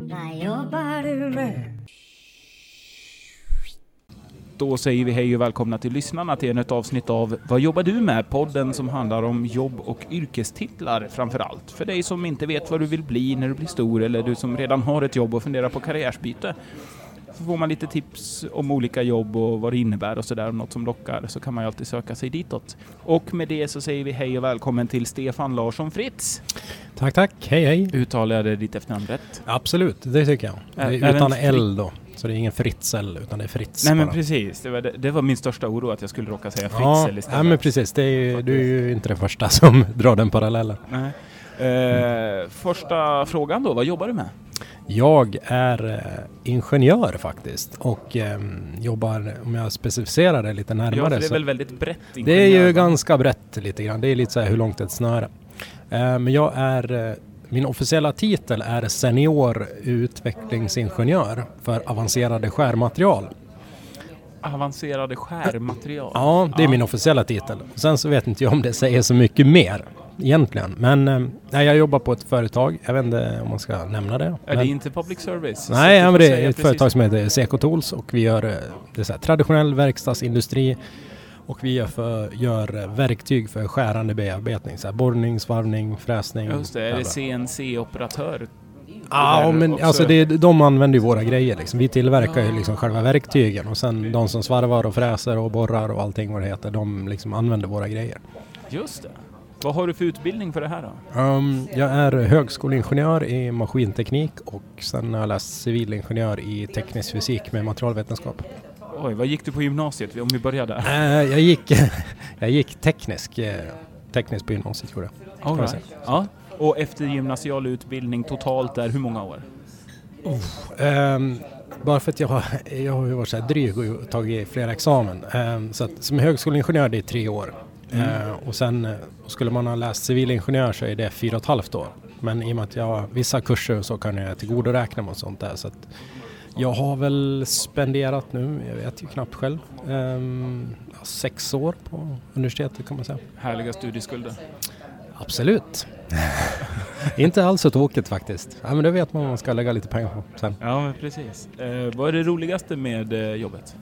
Vad jobbar du med? Då säger vi hej och välkomna till lyssnarna till ett avsnitt av Vad jobbar du med? Podden som handlar om jobb och yrkestitlar framför allt. För dig som inte vet vad du vill bli när du blir stor eller du som redan har ett jobb och funderar på karriärsbyte. Så får man lite tips om olika jobb och vad det innebär och sådär, något som lockar, så kan man ju alltid söka sig ditåt. Och med det så säger vi hej och välkommen till Stefan Larsson Fritz. Tack, tack. Hej, hej. Uttalade jag ditt efternamn rätt? Absolut, det tycker jag. Det utan L då. Så det är ingen Fritzl, utan det är Fritz Nej men bara. precis, det var, det, det var min största oro att jag skulle råka säga Ja, Fritzl istället. ja, men precis. Det är ju, du är ju inte den första som drar den parallellen. Nej. Eh, första frågan då, vad jobbar du med? Jag är eh, ingenjör faktiskt och ehm, jobbar, om jag specificerar det lite Ja, närmare, för det är så väl väldigt brett? det är ju ingenjör, ganska brett lite grann. Det är lite så här hur långt ett snöre. Eh, men jag är, eh, min officiella titel är senior utvecklingsingenjör för avancerade skärmaterial. Avancerade skärmaterial? Ja, det är min officiella titel. Sen så vet inte jag om det säger så mycket mer egentligen. Men eh, jag jobbar på ett företag. Jag vet inte om man ska nämna det. Är Men- det inte public service? Nej, ja, men det är ett företag som heter Seco Tools och vi gör eh, det så här, traditionell verkstadsindustri och vi gör, för, gör eh, verktyg för skärande bearbetning. Så här, borrning, svarvning, fräsning. Just det, är det. CNC-operatör? Ja, men också? alltså det, de använder ju våra grejer liksom. Vi tillverkar ju liksom själva verktygen och sen de som svarvar och fräser och borrar och allting vad det heter, de liksom använder våra grejer. Just det. Vad har du för utbildning för det här då? Um, jag är högskoleingenjör i maskinteknik och sen har jag läst civilingenjör i teknisk fysik med materialvetenskap. Oj, vad gick du på gymnasiet? Om vi börjar där. Uh, jag, gick, jag gick teknisk, eh, teknisk på gymnasiet gjorde jag. Right. Ja. Och efter gymnasial utbildning totalt där, hur många år? Ehm, bara för att jag har, jag har varit så här dryg och tagit flera examen. Ehm, så att som högskoleingenjör det är tre år. Mm. Ehm, och sen eh, skulle man ha läst civilingenjör så är det fyra och ett halvt år. Men i och med att jag har vissa kurser så kan jag tillgodoräkna mig och sånt där. Så jag har väl spenderat nu, jag vet ju knappt själv, ja, sex år på universitetet kan man säga. Härliga studieskulder. Absolut. Inte alls så tråkigt faktiskt. Ja, men det vet man vad man ska lägga lite pengar på sen. Ja, precis. Eh, vad är det roligaste med eh, jobbet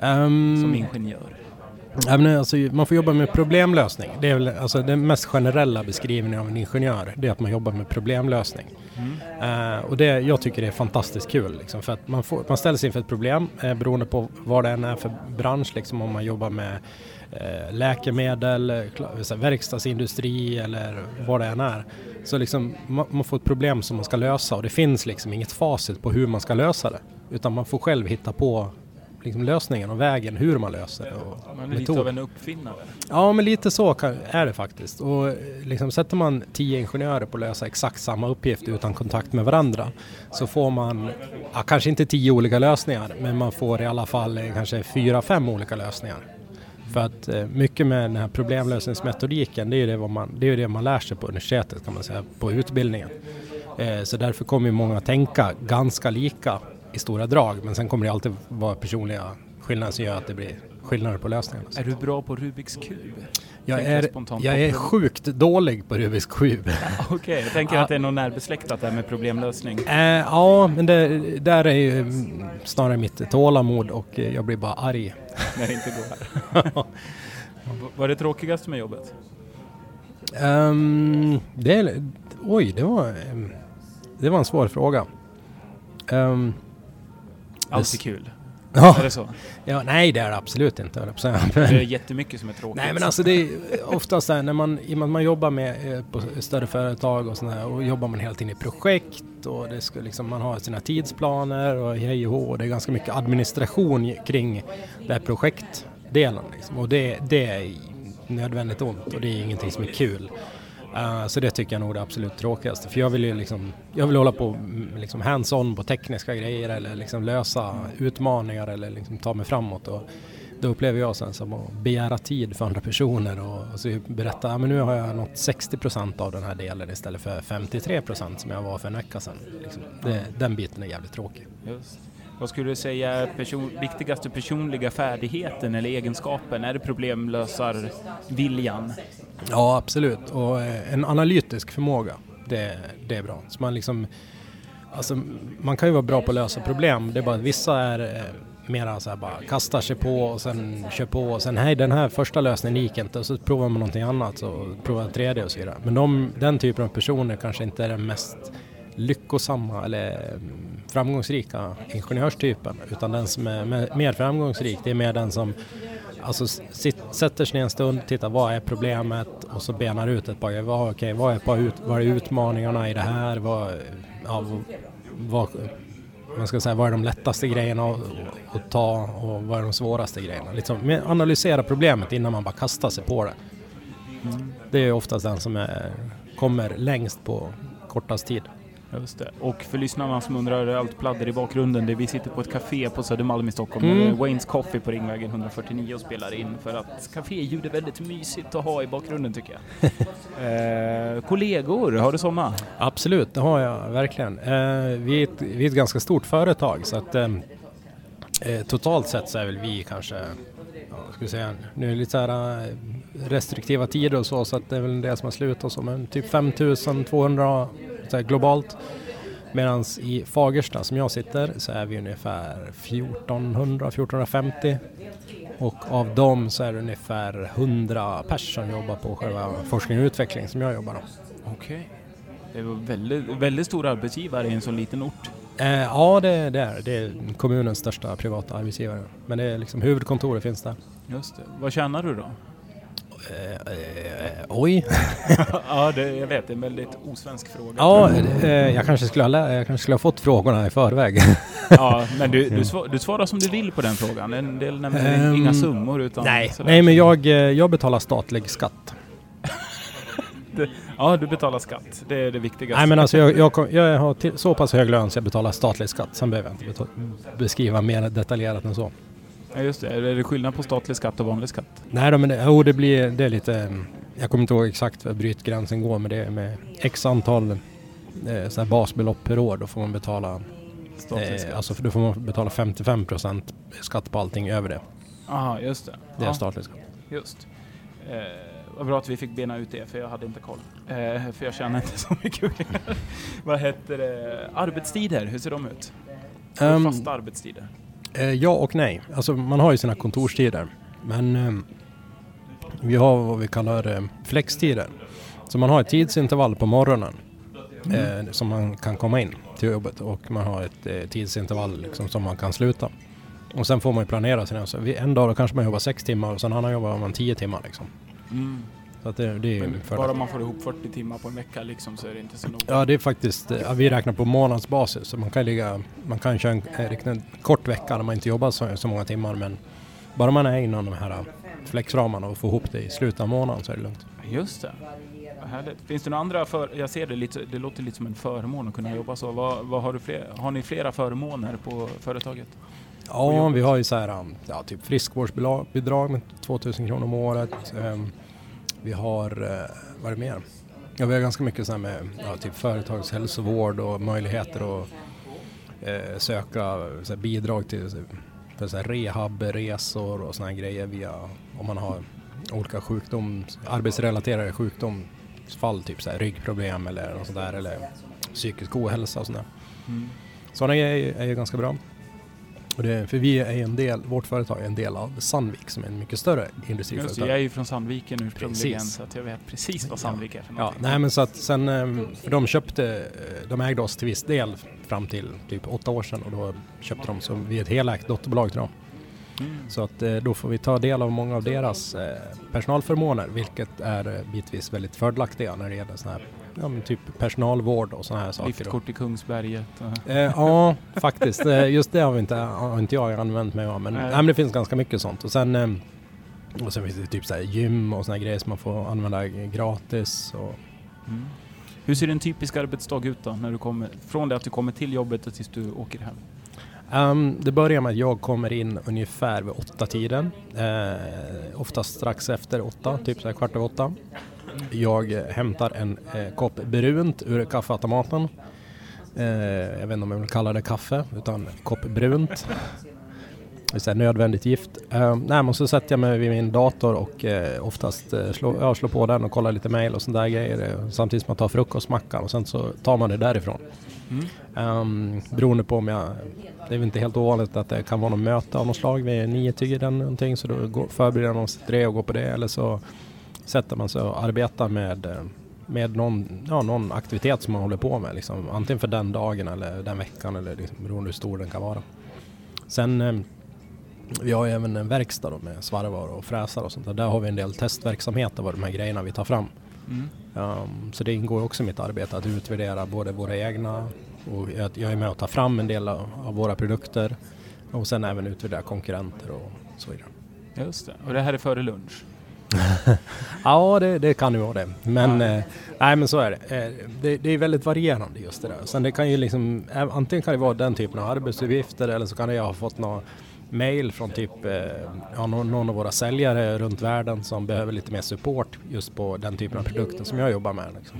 Ehm, som ingenjör? Ja, men alltså, man får jobba med problemlösning. Det är väl alltså, den mest generella beskrivningen av en ingenjör. Det är att man jobbar med problemlösning. Mm. Eh, och det, jag tycker det är fantastiskt kul. Liksom, för att man, får, man ställs inför ett problem eh, beroende på vad det än är för bransch. Liksom, om man jobbar med eh, läkemedel, verkstadsindustri eller vad det än är. Så liksom, man, man får ett problem som man ska lösa och det finns liksom inget facit på hur man ska lösa det. Utan man får själv hitta på liksom, lösningen och vägen hur man löser det. Och Man är lite av en uppfinnare. Ja, men lite så kan, är det faktiskt. Och eh, liksom, sätter man tio ingenjörer på att lösa exakt samma uppgift utan kontakt med varandra så får man, ja, kanske inte tio olika lösningar, men man får i alla fall eh, kanske fyra, fem olika lösningar. För att eh, mycket med den här problemlösningsmetodiken, det är ju det, man, det, är det man lär sig på universitetet kan man säga, på utbildningen. Så därför kommer många tänka ganska lika i stora drag, men sen kommer det alltid vara personliga skillnader som gör att det blir skillnader på lösningarna. Är du bra på Rubiks kub? Jag är, jag är sjukt dålig på Rubiks kub. Okej, jag tänker att det är något närbesläktat där med problemlösning. Eh, ja, men det, där är ju snarare mitt tålamod och jag blir bara arg. när det inte går här. Vad är det tråkigaste med jobbet? Ehm, det oj, det var, det var en svår fråga. Alltid kul. ja, Är det så? ja, nej, det är det absolut inte. höll jag på. Det är jättemycket som är tråkigt. nej, men alltså det är oftast så här, när man, i och med att man jobbar med eh, på större företag och sådär och jobbar man hela tiden i projekt och det ska liksom, man har sina tidsplaner och hej och hå, och det är ganska mycket administration kring det här projektdelen liksom. och det, det är nödvändigt ont och det är ingenting som är kul. Eh, så det tycker jag nog är det absolut tråkigaste för jag vill ju liksom, jag vill hålla på mm, liksom hands-on på tekniska grejer eller liksom lösa utmaningar eller liksom ta mig framåt och då upplever jag sen som att begära tid för andra personer och, och så berätta att nu har jag nått 60% av den här delen istället för 53% som jag var för en vecka sedan. Liksom. Det, den biten är jävligt tråkig. Just. Vad skulle du säga är person, viktigaste personliga färdigheten eller egenskapen? Är det problemlösarviljan? Ja, absolut. Och eh, en analytisk förmåga, det, det är bra. Så man liksom Alltså, man kan ju vara bra på att lösa problem. Det är bara att vissa är eh, mera så här bara kastar sig på och sen kör på och sen hej den här första lösningen gick inte och så provar man någonting annat och provar en tredje och så vidare. Men de, den typen av personer kanske inte är den mest lyckosamma eller mm, framgångsrika ingenjörstypen utan den som är me- mer framgångsrik det är mer den som alltså, sätter sig ner en stund, tittar vad är problemet och så benar ut ett par vad, okay, vad, är, ut, vad är utmaningarna i det här, vad, ja, vad, man ska säga, vad är de lättaste grejerna att, att ta och vad är de svåraste grejerna. Liksom, analysera problemet innan man bara kastar sig på det. Mm. Det är oftast den som är, kommer längst på kortast tid. Just det. Och för lyssnarna som undrar, allt pladder i bakgrunden, det vi sitter på ett café på Södermalm i Stockholm, mm. Waynes Coffee på Ringvägen 149 och spelar in för att kaféljud är väldigt mysigt att ha i bakgrunden tycker jag. eh, kollegor, har du sådana? Absolut, det har jag verkligen. Eh, vi, är ett, vi är ett ganska stort företag så att eh, eh totalt sett så är väl vi kanske ja, ska vi säga, nu är det lite så här eh, restriktiva tider och så, så att det är väl det som har slutat och så, men typ 5200 så globalt. Medan i Fagersta som jag sitter så är vi ungefär 1400-1450 och av dem så är det ungefär 100 pers som jobbar på själva forskning och utveckling som jag jobbar Okej. Okay. Det är väldigt, väldigt stor arbetsgivare i en så liten ort. Eh, ja, det, det, är det. är kommunens största privata arbetsgivare. Men det är liksom huvudkontoret finns där. Just det. Vad tjänar du då? Eh, eh, oj. ja, det, jag vet. Det är en väldigt osvensk fråga. Ja, eh, jag, kanske skulle ha, jag kanske skulle ha fått frågorna i förväg. ja, men du, du, svar, du svarar som du vill på den frågan. En del nämner um, inga summor utan... Nej, nej men jag, eh, jag betalar statlig skatt. ja, du betalar skatt. Det är det viktigaste. Nej, men alltså jag, jag, jag har till, så pass hög lön så jag betalar statlig skatt. Sen behöver jag inte beskriva mer detaljerat än så. Ja just det, är det skillnad på statlig skatt och vanlig skatt? Nej då, men det, oh, det blir det är lite, jag kommer inte ihåg exakt var brytgränsen går men det är med x antal eh, basbelopp per år då får man betala eh, alltså då får man betala 55 procent skatt på allting över det. Jaha, just det. Det är ja. statlig skatt. Just. Eh, vad bra att vi fick bena ut det för jag hade inte koll. Eh, för jag känner inte så mycket Vad heter det? Arbetstider, hur ser de ut? Um, fasta arbetstider? Eh, ja och nej. Alltså man har ju sina kontorstider. Men eh, vi har vad vi kallar eh, flextider. Så man har ett tidsintervall på morgonen mm. som man kan komma in till jobbet och man har ett eh, tidsintervall liksom, som man kan sluta. Och sen får man ju planera sig. Så en dag då kanske man jobbar sex timmar och sen en annan jobbar man tio timmar. Liksom. Mm. Så att det, det är bara man får ihop 40 timmar på en vecka liksom så är det inte så noga. Ja det är faktiskt, ja, vi räknar på månadsbasis så man kan ligga, man kan köra en, en kort vecka när man inte jobbar så, så många timmar men bara man är inom de här flexramarna och får ihop det i slutet av månaden så är det lugnt. Just det. Härligt. Finns det några andra för, jag ser det lite, det låter lite som en förmån att kunna jobba så. Vad, vad har, du fler, har ni flera förmåner på företaget? Ja, vi har ju så här, ja, typ friskvårdsbidrag med 2000 kronor om året. Um, vi har, eh, vad är det mer? Ja, vi har ganska mycket så med ja, typ företagshälsovård och möjligheter att eh, söka så bidrag till för så rehabresor och sådana grejer via om man har olika sjukdom, arbetsrelaterade sjukdomsfall, typ så här ryggproblem eller något sånt där eller psykisk ohälsa och sånt där. Mm. Sådana grejer är ju ganska bra. Det, för vi är en del, vårt företag är en del av Sandvik som är en mycket större industriföretag. Just jag är ju från Sandviken ursprungligen så att jag vet precis vad Sandvik är för någonting. Ja, nej men så att sen, ehm, för de köpte, eh, de ägde oss till viss del fram till typ åtta år sedan och då köpte de, så vi är ett helägt dotterbolag till dem. Mm. Så att eh, då får vi ta del av många av deras eh, personalförmåner vilket är bitvis väldigt fördelaktiga när det gäller sådana här ja, typ personalvård och sådana här saker. Liftkort i Kungsberget? Eh, ja, faktiskt. Eh, just det har, vi inte, har inte jag använt mig av. Men, nej. men det finns ganska mycket sånt. Och sen, eh, och sen finns det typ så gym och sådana grejer som man får använda gratis. Och... Mm. Hur ser en typisk arbetsdag ut då? När du kommer, från det att du kommer till jobbet och tills du åker hem? Um, det börjar med att jag kommer in ungefär vid åtta tiden. Eh, oftast strax efter åtta, typ så här kvart över åtta. Jag hämtar en eh, kopp brunt ur kaffeautomaten. Eh, jag vet inte om jag vill kalla det kaffe, utan kopp brunt. Det är nödvändigt gift. Eh, nej, men så sätter jag mig vid min dator och eh, oftast eh, slår, ja, slår på den och kollar lite mail och sådana där grejer. Eh, samtidigt som man tar frukostmackan och sen så tar man det därifrån. Mm. Um, beroende på om jag, det är väl inte helt ovanligt att det kan vara något möte av något slag vid nio tiden någonting så då går, förbereder man sig till det och går på det eller så sätter man sig och arbetar med, med någon, ja, någon aktivitet som man håller på med. Liksom, antingen för den dagen eller den veckan eller liksom, beroende hur stor den kan vara. Sen eh, vi har ju även en verkstad då med svarvar och fräsar och sånt där. Där har vi en del testverksamhet av de här grejerna vi tar fram. Mm. Um, så det ingår också i mitt arbete att utvärdera både våra egna och jag, jag är med och tar fram en del av, av våra produkter och sen även utvärdera konkurrenter och så vidare. Just det. Och det här är före lunch? Ja, det, det kan ju vara det. Men, Ja. eh, nej, men så är det. Eh, det. Det är väldigt varierande just det där. Sen det kan ju liksom, eh, antingen kan det vara den typen av arbetsuppgifter eller så kan jag ha fått något mail från typ eh, ja, någon, av våra säljare runt världen som behöver lite mer support just på den typen av produkter som jag jobbar med. Liksom.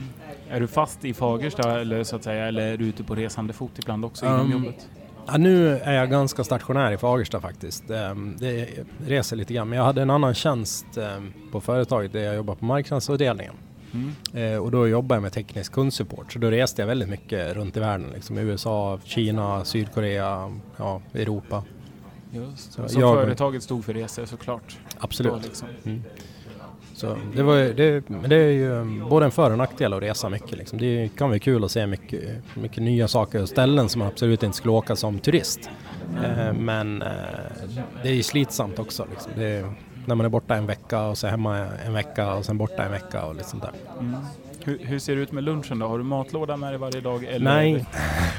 Är du fast i Fagersta eller så att säga, eller är du ute på resande fot ibland också inom Um, jobbet? Ja, nu är jag ganska stationär i Fagersta faktiskt. Ehm, Det reser lite grann. Men jag hade en annan tjänst ehm, på företaget där jag jobbar på marknadsavdelningen. Mm. Eh, Och då jobbade jag med teknisk kundsupport. Så då reste jag väldigt mycket runt i världen. Liksom USA, Kina, Sydkorea, ja, Europa. Just Så. Så jag- företaget stod för resor såklart? Absolut. Då liksom. Mm. Så det, var, ju- det, men det är ju um, både en för och nackdel att resa mycket. Liksom. Det kan vara kul att se mycket, mycket nya saker och ställen som man absolut inte skulle åka som turist. Eh, men eh, det är ju slitsamt också. Liksom. Det är, när man är borta en vecka och så hemma en vecka och sen borta en vecka och lite sånt där. Mm. Hur, hur ser det ut med lunchen då? Har du matlåda med dig varje dag? Eller Nej.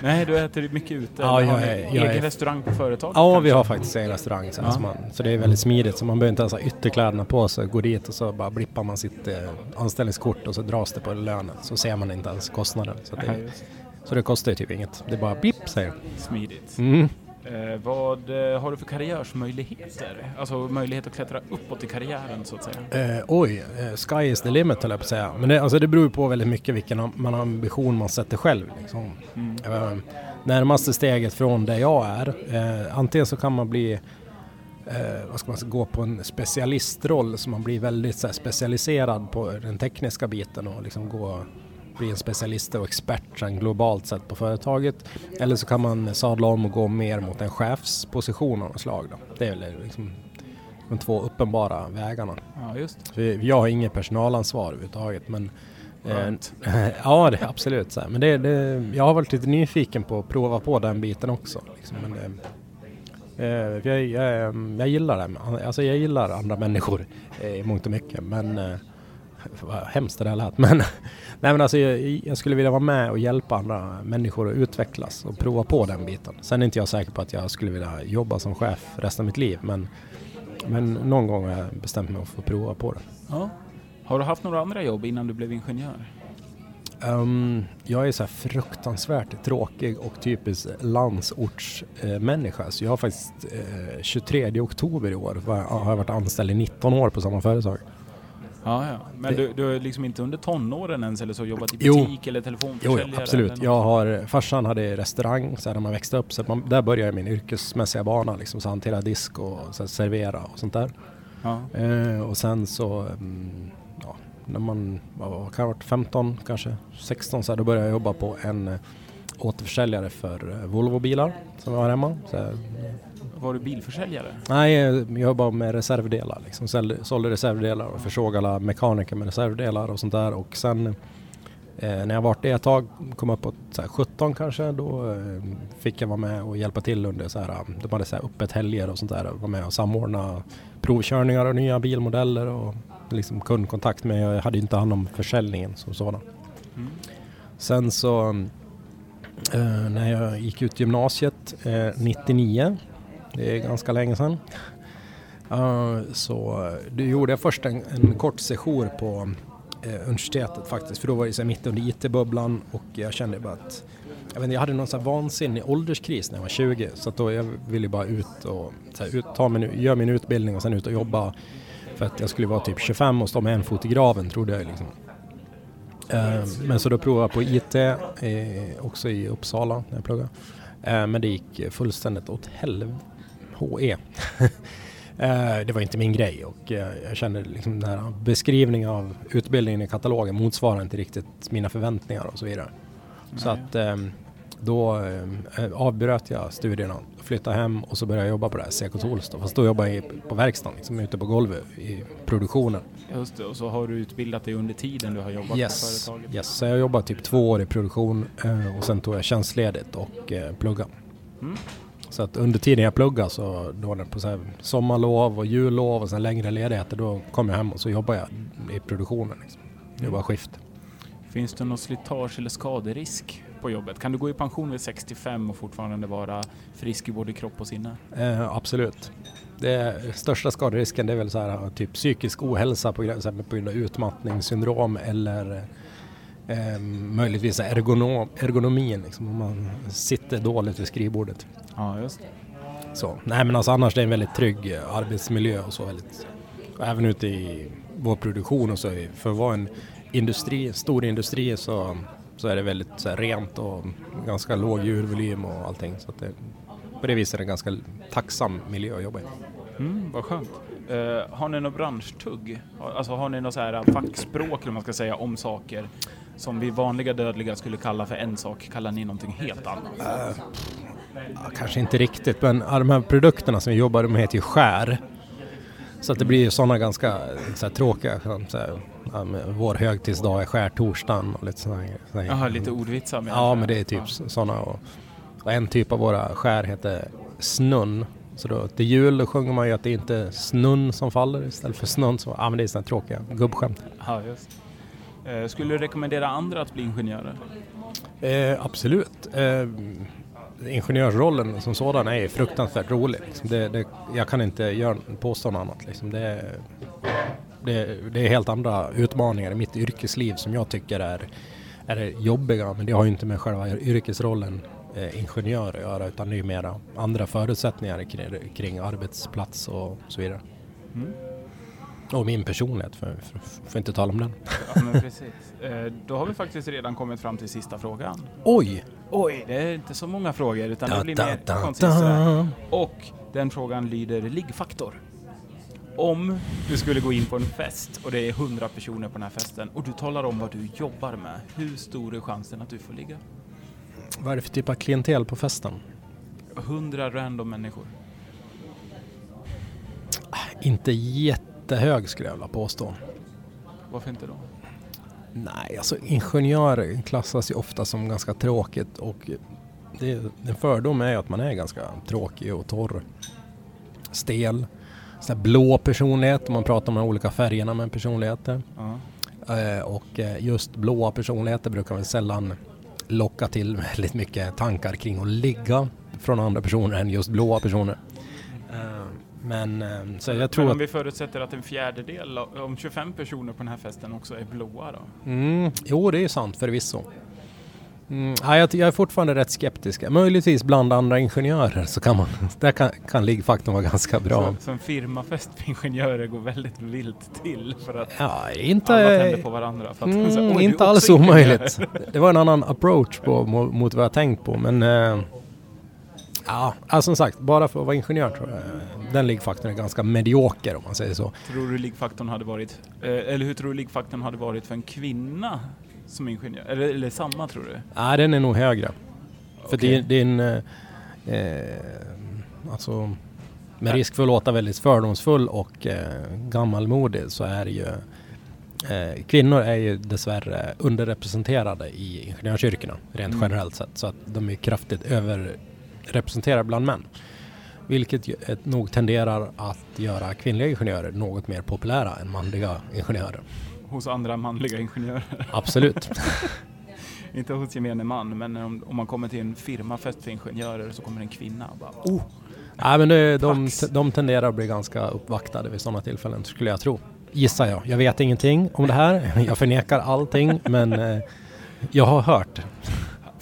Nej, du äter mycket ute? Ja, eller har jag ni jag egen är- restaurang på företaget? Ja, kanske? vi har faktiskt en restaurang så, Ja. man, så det är väldigt smidigt. Så man behöver inte ens ha ytterkläderna på sig, gå dit och så bara blippar man sitt eh, anställningskort och så dras det på lönen. Så ser man inte ens kostnaden. Så, det, just. så det kostar ju typ inget. Det är bara blipp säger. Smidigt. Mm. Eh, vad eh, har du för karriärsmöjligheter? Alltså möjlighet att klättra uppåt i karriären så att säga? Eh, oj, eh, sky is the limit höll jag på att säga. Men det, alltså, det beror på väldigt mycket vilken man ambition man sätter själv. Liksom. Mm. Eh, närmaste steget från där jag är, eh, antingen så kan man bli vad ska man säga, gå på en specialistroll så man blir väldigt så här, specialiserad på den tekniska biten och liksom gå bli en specialist och expert globalt sett på företaget. Eller så kan man sadla om och gå mer mot en chefsposition av något slag. Då. Det är liksom de två uppenbara vägarna. Ja, just. Jag har inget personalansvar överhuvudtaget men eh, Skönt. ja, det absolut så här. Men det, det, jag har varit lite nyfiken på att prova på den biten också. Liksom. Men, eh, eh, jag, jag, jag gillar det. Alltså jag gillar andra människor eh, i mångt och mycket. Men eh, vad hemskt det där lät. Men, nej, men alltså, jag, jag skulle vilja vara med och hjälpa andra människor att utvecklas och prova på den biten. Sen är inte jag säker på att jag skulle vilja jobba som chef resten av mitt liv. Men, men någon gång har jag bestämt mig att få prova på det. Ja. Har du haft några andra jobb innan du blev ingenjör? Um, jag är så här fruktansvärt tråkig och typisk landsortsmänniska. så jag har faktiskt eh, 23 oktober i år var, har jag varit anställd i 19 år på samma företag. Ja, ja. Men Det- du, du är liksom inte under tonåren ens eller så jobbat i Jo. butik eller Jo, telefonförsäljare? ja, absolut. eller Jag har, farsan hade restaurang så här, när man växte upp. Så man, där började jag min yrkesmässiga bana. Liksom, så hantera disk och så här, servera och sånt där. Ja. Eh, och sen så, mm, ja, när man var, kan ha varit 15, kanske 16, så här, då började jag jobba på en eh, återförsäljare för eh, Volvo-bilar som jag har hemma. Så här, Var du bilförsäljare? nej, jag jobbar med reservdelar. Liksom. Sålde, reservdelar och försåg alla mekaniker med reservdelar och sånt där. Och sen eh, när jag varit det ett tag, kom upp på så här, 17 kanske, då eh, fick jag vara med och hjälpa till under så här, eh, de hade så här öppet helger och sånt där. Var med och samordna provkörningar av nya bilmodeller och liksom kundkontakt med. Jag hade inte hand om försäljningen som sådan. Mm. Sen så när jag gick ut gymnasiet eh, 99, det är ganska länge sedan, så då gjorde jag först en, en kort sejour på eh, universitetet faktiskt, för då var det så här mitt under IT-bubblan och jag kände bara att jag, vet inte, jag hade någon så här vansinnig ålderskris när jag var 20 så att då jag ville bara ut och så här, ut, ta min, göra min utbildning och sen ut och jobba för att jag skulle vara typ 25 och stå med en fot i graven trodde jag liksom. Eh, Men så då provade jag på IT, eh, också i Uppsala när jag pluggade. Eh, Men det gick fullständigt åt helvete. HE. Eh, Det var inte min grej och eh, jag kände liksom den här beskrivningen av utbildningen i katalogen motsvarar inte riktigt mina förväntningar och så vidare. Så Nej. att ehm, då eh, avbröt jag studierna, flyttade hem och så började jag jobba på det här CK Tools då. Fast då jobbade jag på verkstaden, liksom ute på golvet i produktionen. Just det, och så har du utbildat dig under tiden du har jobbat yes. på företaget? Yes, så jag jobbade typ två år i produktion eh, och sen tog jag tjänstledigt och eh, pluggade. Mm. Så att under tiden jag pluggade så då på så sommarlov och jullov och sen längre ledigheter då kom jag hem och så jobbade jag i produktionen. Liksom. Jobbade skift. Finns det någon slitage eller skaderisk på jobbet? Kan du gå i pension vid 65 och fortfarande vara frisk i både kropp och sinne? Eh, absolut. Det största skaderisken det är väl så här, typ psykisk ohälsa på, på grund av utmattningssyndrom eller eh, möjligtvis ergonom, ergonomin, liksom, om man sitter dåligt vid skrivbordet. Ja, just det. Så. Nej men alltså annars det är en väldigt trygg eh, arbetsmiljö och så väldigt, och även ute i vår produktion och så, är- för att vara en industri, stor industri så, så är det väldigt så här, rent och ganska låg djurvolym och allting. Så att det, på det viset är det en ganska tacksam miljö att jobba i. Mm, vad skönt. Eh, har ni något branschtugg? Alltså har ni något så här fackspråk eller man ska säga om saker som vi vanliga dödliga skulle kalla för en sak, kallar ni någonting helt annat? Ja, kanske inte riktigt, men de här produkterna som vi jobbar med heter ju skär. Så att det blir ju sådana ganska så här, tråkiga, så här, ja, vår högtidsdag är skärtorsdagen och lite sådana grejer. Jaha, lite ordvitsar med Ja, men det är typ sådana. Och, och en typ av våra skär heter snunn. Så då till jul då sjunger man ju att det inte är snunn som faller istället för snunn. Så, ja, men det är sådana tråkiga gubbskämt. Ja, just. Eh, skulle du rekommendera andra att bli ingenjörer? Eh, absolut. Eh, ingenjörsrollen som sådan är fruktansvärt rolig. Liksom. Det, det, jag kan inte göra, påstå något annat. Liksom. Det, det, det är helt andra utmaningar i mitt yrkesliv som jag tycker är, är jobbiga. Men det har ju inte med själva yrkesrollen eh, ingenjör att göra utan det är ju mera andra förutsättningar kring, kring arbetsplats och så vidare. Mm. Och min personlighet, för, för, för, inte tala om den. Ja, men precis. Eh, då har vi faktiskt redan kommit fram till sista frågan. Oj! Oj, det är inte så många frågor utan det Da, blir da, mer da, koncisa. Och den frågan lyder liggfaktor. Om du skulle gå in på en fest och det är 100 personer på den här festen och du talar om vad du jobbar med, hur stor är chansen att du får ligga? Vad är det för typ av klientel på festen? 100 random människor. Inte jättehög skulle jag vilja påstå. Varför inte då? Nej, alltså ingenjör klassas ju ofta som ganska tråkigt och det, en fördom är att man är ganska tråkig och torr. Stel. Sån här blå personlighet, om man pratar om de olika färgerna med personligheter. Ja. Eh, och eh, just blåa personligheter brukar väl sällan locka till väldigt mycket tankar kring att ligga från andra personer än just blåa personer. Men eh, så jag tror Men om vi förutsätter att en fjärdedel, om 25 personer på den här festen också är blåa då? Mm, jo, det är sant förvisso. Mm, jag, jag är fortfarande rätt skeptisk. Möjligtvis bland andra ingenjörer så kan man, där kan, kan liggfaktorn vara ganska bra. Så, så en firmafest med ingenjörer går väldigt vilt till för att Ja, alla inte, tänder på varandra. För att, mm, så, "Oj, du är inte alls ingenjör." omöjligt. Det var en annan approach på, mo- mot vad jag tänkt på. Men eh, ja, alltså som sagt, bara för att vara ingenjör tror jag den liggfaktorn är ganska medioker om man säger så. Tror du liggfaktorn hade varit, eh, eller hur tror du liggfaktorn hade varit för en kvinna som ingenjör? Eller, eller samma tror du? Nej, den är nog högre. För Okej. det, det är en... Eh, eh, alltså, med risk för att låta väldigt fördomsfull och eh, gammalmodig så är ju... Eh, kvinnor är ju dessvärre underrepresenterade i ingenjörsyrkena rent Mm. generellt sett. Så att de är kraftigt överrepresenterade bland män. Vilket nog tenderar att göra kvinnliga ingenjörer något mer populära än manliga ingenjörer. Hos andra manliga ingenjörer. Absolut. Inte hos gemene man, men om, om man kommer till en firmafest för ingenjörer så kommer en kvinna och bara oh, Nej men det, de, de tenderar att bli ganska uppvaktade vid sådana tillfällen skulle jag tro. Gissar jag. Jag vet ingenting om det här. Jag förnekar allting men eh, jag har hört.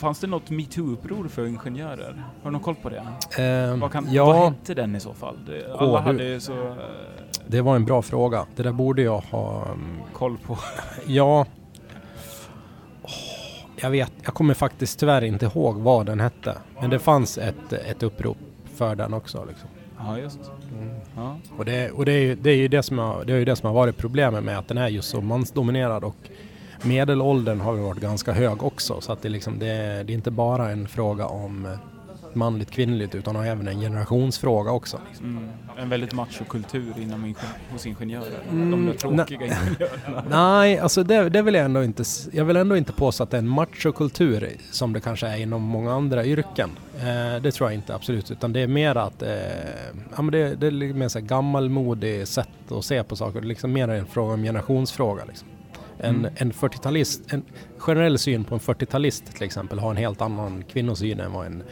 Fanns det något metoo-uppror för ingenjörer? Har du någon koll på det? Eh, Vad, kan, vad ja, hette den i så fall? Det, alla Åh, hade så eh, det var en bra fråga. Det där borde jag ha... mm, koll på. Ja... Åh, jag vet, jag kommer faktiskt tyvärr inte ihåg vad den hette. Men det fanns ett, ett upprop för den också. Liksom. Ja, just. Ja. Och, det, och det, är ju, det, är ju det, som har, det är ju det som har varit problemet med att den är just så mansdominerad och medelåldern har varit ganska hög också så att det, liksom, det, det är inte bara en fråga om eh, manligt kvinnligt utan även en generationsfråga också. Mm. En väldigt machokultur inom ingen hos ingenjörer. Mm, De där tråkiga ingenjörerna. Nej, alltså det, det vill jag ändå inte... Jag vill ändå inte påstå att det är en machokultur som det kanske är inom många andra yrken. Eh, det tror jag inte absolut, utan det är mer att... Eh, ja, men det, det är mer så här gammalmodig sätt att se på saker. Det är liksom mer en fråga om generationsfråga. Liksom. En, Mm. en 40-talist, en generell syn på en 40-talist till exempel har en helt annan kvinnosyn än vad en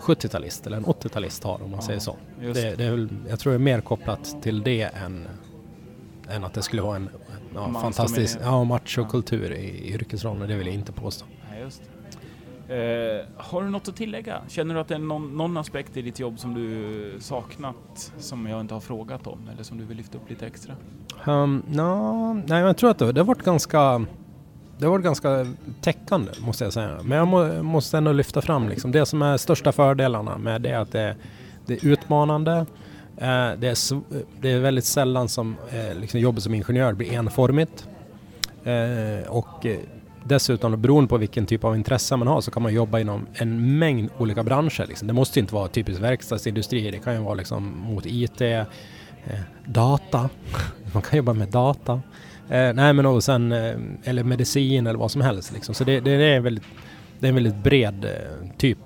70-talist eller en 80-talist har om man Ja, säger så. just Det, det är väl, jag tror det är mer kopplat till det än, än att det skulle vara en ja, fantastisk ja, machokultur i, i yrkesrollen. Det vill jag inte påstå. Det. Eh, har du något att tillägga? Känner du att det är någon, någon aspekt i ditt jobb som du saknat som jag inte har frågat om eller som du vill lyfta upp lite extra? Ehm, um, no, nej, jag tror att det, det har varit ganska det har varit ganska täckande måste jag säga. Men jag må, måste ändå lyfta fram liksom, det som är största fördelarna med det är att det, det är utmanande. Eh, det, är, det är väldigt sällan som eh, liksom jobbet som ingenjör blir enformigt. Eh, och eh, dessutom beroende på vilken typ av intresse man har så kan man jobba inom en mängd olika branscher. Liksom. Det måste inte vara typiskt verkstadsindustri. Det kan ju vara liksom mot IT, eh, data. Man kan jobba med data. Eh, nej men och sen, eh, eller medicin eller vad som helst. Liksom. Så det, det, är väldigt, det är en väldigt bred eh, typ,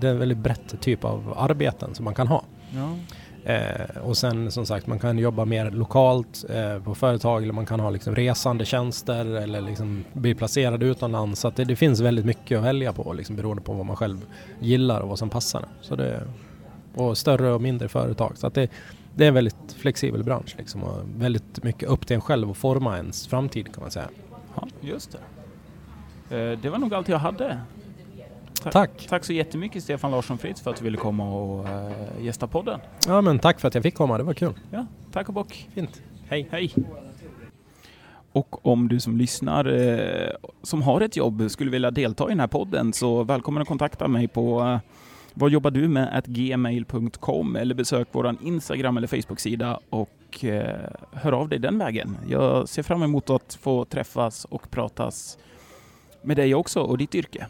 det är en väldigt brett typ av arbeten som man kan ha. Ja. Eh, och sen som sagt man kan jobba mer lokalt eh, på företag eller man kan ha liksom resande tjänster eller liksom bli placerad utomlands. Så att det, det finns väldigt mycket att välja på liksom, beroende på vad man själv gillar och vad som passar. Så det, och större och mindre företag. Så att det, det är en väldigt flexibel bransch liksom, och väldigt mycket upp till en själv att forma ens framtid kan man säga. Ja, just det. Eh, det var nog allt jag hade. Tack! Tack så jättemycket Stefan Larsson Fritz för att du ville komma och eh, gästa podden. Ja men tack för att jag fick komma, det var kul. Ja, tack och bock. Fint. Hej! Hej! Och om du som lyssnar eh, som har ett jobb skulle vilja delta i den här podden så välkommen att kontakta mig på eh, vad jobbar du med at gmail.com eller besök vår Instagram eller Facebook-sida och eh, hör av dig den vägen. Jag ser fram emot att få träffas och pratas med dig också och ditt yrke.